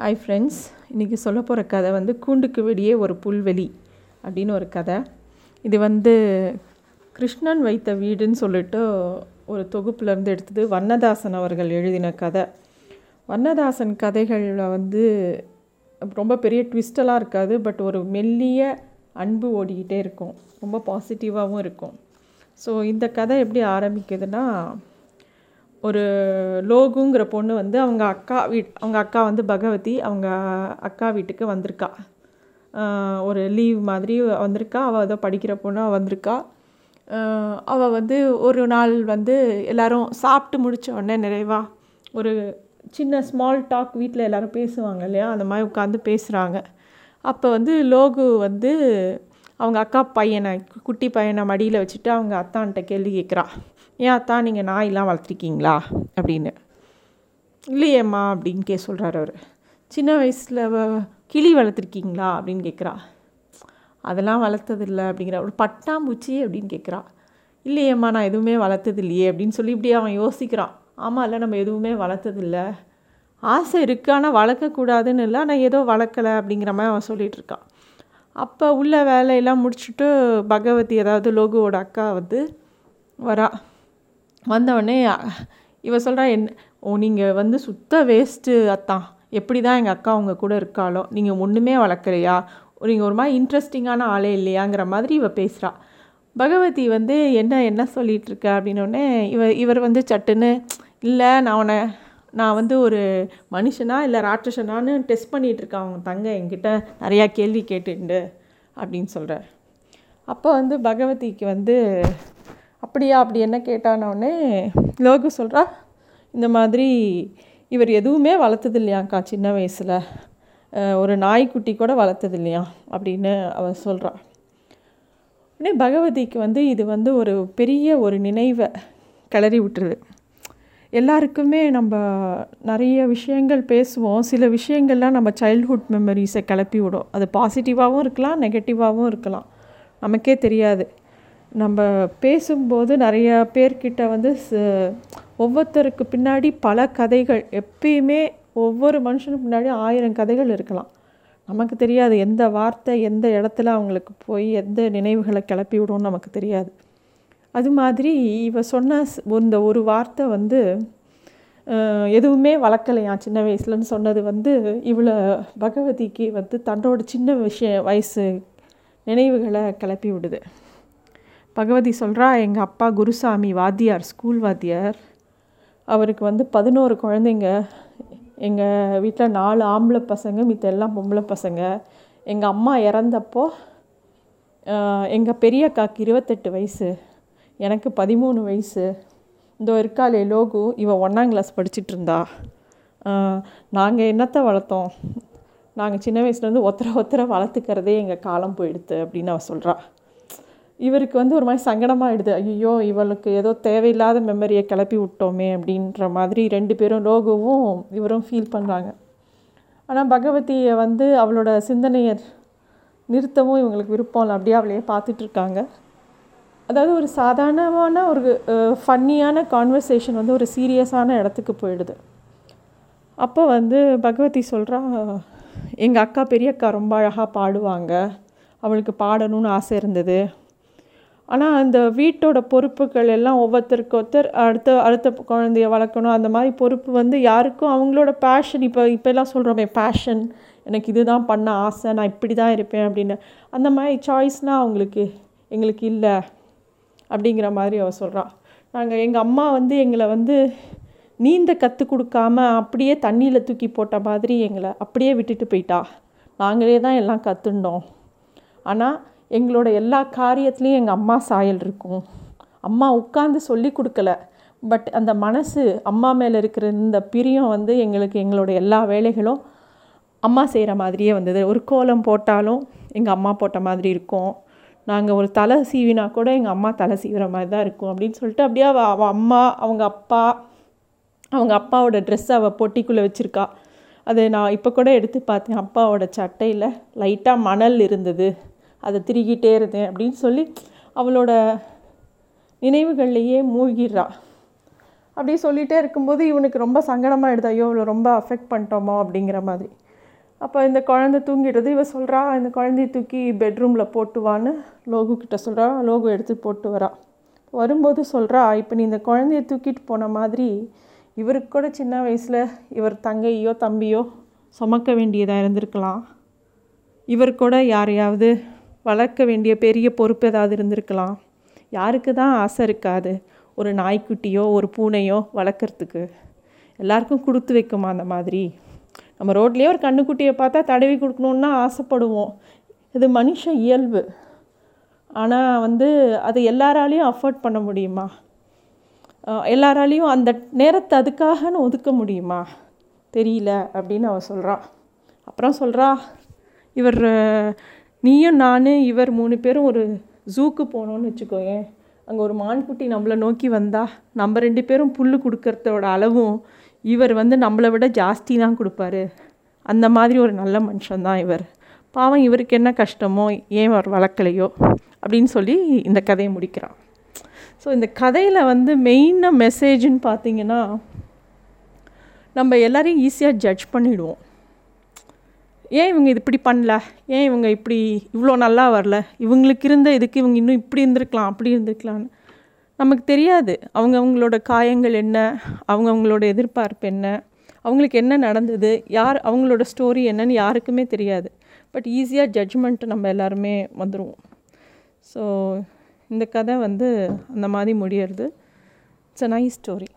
Hi friends இன்றைக்கி சொல்ல போகிற கதை வந்து கூண்டுக்கு வெளியே ஒரு புல்வெளி அப்படின்னு ஒரு கதை. இது வந்து கிருஷ்ணன் வைத்த வீடுன்னு சொல்லிட்டு ஒரு தொகுப்புலேருந்து எடுத்தது வண்ணதாசன் அவர்கள் எழுதின கதை. வண்ணதாசன் கதைகளில் வந்து ரொம்ப பெரிய ட்விஸ்டெல்லாம் இருக்காது பட் ஒரு மெல்லிய அன்பு ஓடிக்கிட்டே இருக்கும். ரொம்ப பாசிட்டிவாகவும் இருக்கும். ஸோ இந்த கதை எப்படி ஆரம்பிக்குதுன்னா ஒரு லோகுங்கிற பொண்ணு வந்து அவங்க அக்கா வீட் அவங்க அக்கா வந்து பகவதி அவங்க அக்கா வீட்டுக்கு வந்திருக்கா. ஒரு லீவ் மாதிரி வந்திருக்கா. அவள் ஏதோ படிக்கிற பொண்ணு அவள் வந்திருக்கா அவள் வந்து ஒரு நாள் வந்து எல்லாரும் சாப்பிட்டு முடித்த உடனே நிறைவா ஒரு சின்ன ஸ்மால் டாக் வீட்டில் எல்லோரும் பேசுவாங்க இல்லையா? அந்த மாதிரி உட்காந்து பேசுகிறாங்க அப்போ வந்து லோகு வந்து அவங்க அக்கா பையனை கு- குட்டி பையனை மடியில் வச்சுட்டு அவங்க அத்தான்கிட்ட கேள்வி கேட்குறா. ஏன் அத்தா நீங்கள் நாயெல்லாம் வளர்த்துருக்கீங்களா? அப்படின்னு. இல்லையேம்மா அப்படின்னு கே சொல்கிறார் அவர். சின்ன வயசில் கிளி வளர்த்துருக்கீங்களா? அப்படின்னு கேட்குறா. அதெல்லாம் வளர்த்ததில்லை அப்படிங்கிற ஒரு பட்டாம்பூச்சி அப்படின்னு கேட்குறா. இல்லையேம்மா நான் எதுவுமே வளர்த்தது இல்லையே அப்படின்னு சொல்லி இப்படி அவன் யோசிக்கிறான். ஆமாம் இல்லை நம்ம எதுவுமே வளர்த்ததில்ல. ஆசை இருக்குது ஆனால் வளர்க்கக்கூடாதுன்னு இல்லை ஆனால் ஏதோ வளர்க்கலை அப்படிங்கிற மாதிரி அவன் சொல்லிகிட்ருக்கான் அப்போ உள்ள வேலையெல்லாம் முடிச்சுட்டு பகவதி அதாவது லோகுவோட அக்கா வந்து வரா. வந்தவொடனே இவ சொல்கிறா என்ன ஓ நீங்கள் வந்து சுத்த வேஸ்ட்டு அத்தான். எப்படி தான் எங்கள் அக்கா அவங்க கூட இருக்காளோ. நீங்கள் ஒன்றுமே வளர்க்கலையா. நீங்கள் ஒரு மாதிரி இன்ட்ரெஸ்டிங்கான ஆளே இல்லையாங்கிற மாதிரி இவ பேசுகிறா பகவதி வந்து என்ன என்ன சொல்லிகிட்ருக்க அப்படின்னோடனே இவ இவர் வந்து சட்டுன்னு இல்லை நான் உன்னை நான் வந்து ஒரு மனுஷனா இல்லை ராட்சசனான்னு டெஸ்ட் பண்ணிகிட்ருக்கேன் அவங்க தங்க என்கிட்ட நிறையா கேள்வி கேட்டுண்டு அப்படின்னு சொல்கிறார் அப்போ வந்து பகவதிக்கு வந்து அப்படியா அப்படி என்ன கேட்டானோடனே லோகு சொல்கிறா இந்த மாதிரி இவர் எதுவுமே வளர்த்தது இல்லையாக்கா சின்ன வயசில். ஒரு நாய்க்குட்டி கூட வளர்த்தது இல்லையா அப்படின்னு அவர் சொல்கிறா உடனே பகவதிக்கு வந்து இது வந்து ஒரு பெரிய ஒரு நினைவை கிளறி விட்டுருது. எல்லாருக்குமே நம்ம நிறைய விஷயங்கள் பேசுவோம். சில விஷயங்கள்லாம் நம்ம சைல்ட்ஹுட் மெமரிஸை கிளப்பி விடும். அது பாசிட்டிவாகவும் இருக்கலாம் நெகட்டிவாகவும் இருக்கலாம். நமக்கே தெரியாது. நம்ம பேசும்போது நிறைய பேர்கிட்ட வந்து ச- ஒவ்வொருத்தருக்கு பின்னாடி பல கதைகள். எப்பயுமே ஒவ்வொரு மனுஷனுக்கு பின்னாடி ஆயிரம் கதைகள் இருக்கலாம். நமக்கு தெரியாது எந்த வார்த்தை எந்த இடத்துல அவங்களுக்கு போய் எந்த நினைவுகளை கிளப்பி விடும்னு நமக்கு தெரியாது. அது மாதிரி இவ சொன்ன இந்த ஒரு வார்த்தை வந்து எதுவுமே வளர்க்கலையாம் சின்ன வயசுலன்னு சொன்னது வந்து இவளை பகவதிக்கு வந்து தன்னோட சின்ன விஷய வயசு நினைவுகளை கிளப்பி விடுது. பகவதி சொல்கிறா எங்கள் அப்பா குருசாமி வாத்தியார் ஸ்கூல் வாத்தியார். அவருக்கு வந்து பதினோரு குழந்தைங்க. எங்கள் வீட்டில் நாலு ஆம்பளை பசங்க மித்த எல்லாம் பொம்பளை பசங்க. எங்கள் அம்மா இறந்தப்போ எங்கள் பெரிய அக்காக்கு இருபத்தெட்டு வயசு. எனக்கு பதிமூணு வயசு. இந்த இருக்காளே லோகு. இவள் ஒன்றாம் கிளாஸ் படிச்சுட்டு இருந்தா நாங்கள் என்னத்தை வளர்த்தோம்? நாங்கள் சின்ன வயசுலேருந்து ஒத்தரை ஒத்தரை வளர்த்துக்கிறதே எங்கள் காலம் போயிடுது அப்படின்னு அவள் சொல்கிறா இவருக்கு வந்து ஒரு மாதிரி சங்கடமாகிடுது ஐயோ இவளுக்கு ஏதோ தேவையில்லாத மெமரியை கிளப்பி விட்டோமே அப்படின்ற மாதிரி ரெண்டு பேரும் லோகுவும் இவரும் ஃபீல் பண்ணுறாங்க ஆனால் பகவதியை வந்து அவளோட சிந்தனையை நிறுத்தவும் இவங்களுக்கு விருப்பம் இல்லை. அப்படியே அவளையே பார்த்துட்ருக்காங்க அதாவது ஒரு சாதாரணமான ஒரு ஃபன்னியான கான்வர்சேஷன் வந்து ஒரு சீரியஸான இடத்துக்கு போயிடுது. அப்போ வந்து பகவதி சொல்கிறா எங்கள் அக்கா பெரிய அக்கா ரொம்ப அழகாக பாடுவாங்க. அவளுக்கு பாடணும்னு ஆசை இருந்தது. ஆனால் அந்த வீட்டோட பொறுப்புகள் எல்லாம் ஒவ்வொருத்தருக்கு ஒருத்தர் அடுத்த அடுத்த குழந்தைய வளர்க்கணும். அந்த மாதிரி பொறுப்பு வந்து யாருக்கும் அவங்களோட பேஷன் இப்போ இப்போல்லாம் சொல்கிறோமே பேஷன் எனக்கு இதுதான் பண்ண ஆசை. நான் இப்படி தான் இருப்பேன் அப்படின்னு. அந்த மாதிரி சாய்ஸ்னால் அவங்களுக்கு எங்களுக்கு இல்லை. அப்படிங்கிற மாதிரி அவள் சொல்கிறான் நாங்கள் எங்கள் அம்மா வந்து எங்களை வந்து நீந்த கற்றுக் கொடுக்காம அப்படியே தண்ணியில் தூக்கி போட்ட மாதிரி எங்களை அப்படியே விட்டுட்டு போயிட்டா. நாங்களே தான் எல்லாம் கற்றுண்டோம் ஆனால் எங்களோட எல்லா காரியத்துலேயும் எங்கள் அம்மா சாயல் இருக்கும். அம்மா உட்காந்து சொல்லி கொடுக்கல. பட் அந்த மனசு அம்மா மேலே இருக்கிற இந்த பிரியம் வந்து எங்களுக்கு எங்களோட எல்லா வேலைகளும் அம்மா செய்கிற மாதிரியே வந்தது. ஒரு கோலம் போட்டாலும் எங்கள் அம்மா போட்ட மாதிரி இருக்கும். நாங்கள் ஒரு தலை சீவினா கூட எங்கள் அம்மா தலை சீவிற மாதிரி தான் இருக்கும் அப்படின்னு சொல்லிட்டு அப்படியே அவள் அவள் அம்மா அவங்க அப்பா அவங்க அப்பாவோட ட்ரெஸ்ஸை அவள் பொட்டிக்குள்ளே வச்சுருக்கா. அதை நான் இப்போ கூட எடுத்து பார்த்தேன். அப்பாவோட சட்டையில் லைட்டாக மணல் இருந்தது. அதை திருகிட்டே இருந்தேன் அப்படின்னு சொல்லி அவளோட நினைவுகள்லையே மூழ்கிடுறா. அப்படி சொல்லிகிட்டே இருக்கும்போது இவனுக்கு ரொம்ப சங்கடமாயிடுது ஐயோ அவளை ரொம்ப அஃபெக்ட் பண்ணிட்டோமோ அப்படிங்கிற மாதிரி. அப்போ இந்த குழந்தை தூங்கிடுறது இவ சொல்கிறா இந்த குழந்தைய தூக்கி பெட்ரூமில் போட்டுவான்னு லோகு கிட்ட சொல்கிறா லோகு எடுத்து போட்டு வரா. வரும்போது சொல்கிறா இப்போ நீ இந்த குழந்தைய தூக்கிட்டு போன மாதிரி இவருக்கு கூட சின்ன வயசில் இவர் தங்கையோ தம்பியோ சுமக்க வேண்டியதாக இருந்திருக்கலாம். இவர் கூட யாரையாவது வளர்க்க வேண்டிய பெரிய பொறுப்பு ஏதாவது இருந்திருக்கலாம். யாருக்கு தான் ஆசை இருக்காது. ஒரு நாய்க்குட்டியோ ஒரு பூனையோ வளர்க்குறதுக்கு. எல்லாருக்கும் கொடுத்து வைக்குமா அந்த மாதிரி? நம்ம ரோட்லேயே ஒரு கண்ணுக்குட்டியை பார்த்தா தடவி கொடுக்கணுன்னா ஆசைப்படுவோம். இது மனுஷ இயல்பு. ஆனால் வந்து அது எல்லாராலையும் அஃபோர்ட் பண்ண முடியுமா? எல்லாராலையும் அந்த நேரத்தை அதுக்காகன்னு ஒதுக்க முடியுமா? தெரியல அப்படின்னு அவள் சொல்கிறான் அப்புறம் சொல்கிறா இவர் நீயும் நான் இவர் மூணு பேரும் ஒரு ஜூக்கு போனோன்னு வச்சுக்கோயேன். அங்கே ஒரு மான்குட்டி நம்மளை நோக்கி வந்தால் நம்ம ரெண்டு பேரும் புல் கொடுக்கறதோட அளவும் இவர் வந்து நம்மளை விட ஜாஸ்தி தான் கொடுப்பாரு. அந்த மாதிரி ஒரு நல்ல மனுஷன்தான் இவர். பாவம் இவருக்கு என்ன கஷ்டமோ ஏன் அவர் வளர்க்கலையோ அப்படின்னு சொல்லி இந்த கதையை முடிக்கிறான். ஸோ இந்த கதையில் வந்து மெயினாக மெசேஜ்னு பார்த்தீங்கன்னா நம்ம எல்லோரையும் ஈஸியாக ஜட்ஜ் பண்ணிவிடுவோம் ஏன் இவங்க இது இப்படி பண்ணல? ஏன் இவங்க இப்படி இவ்வளோ நல்லா வரல? இவங்களுக்கு இருந்த இதுக்கு இவங்க இன்னும் இப்படி இருந்திருக்கலாம் அப்படி இருந்திருக்கலான்னு நமக்கு தெரியாது. அவங்க அவங்களோட காயங்கள் என்ன? அவங்க அவங்களோட எதிர்பார்ப்பு என்ன? அவங்களுக்கு என்ன நடந்தது? யார் அவங்களோட ஸ்டோரி என்னன்னு யாருக்குமே தெரியாது. பட் ஈஸியாக ஜட்ஜ்மெண்ட்டு நம்ம எல்லாருமே வந்துடுவோம் ஸோ இந்த கதை வந்து அந்த மாதிரி முடியறது. It's a nice story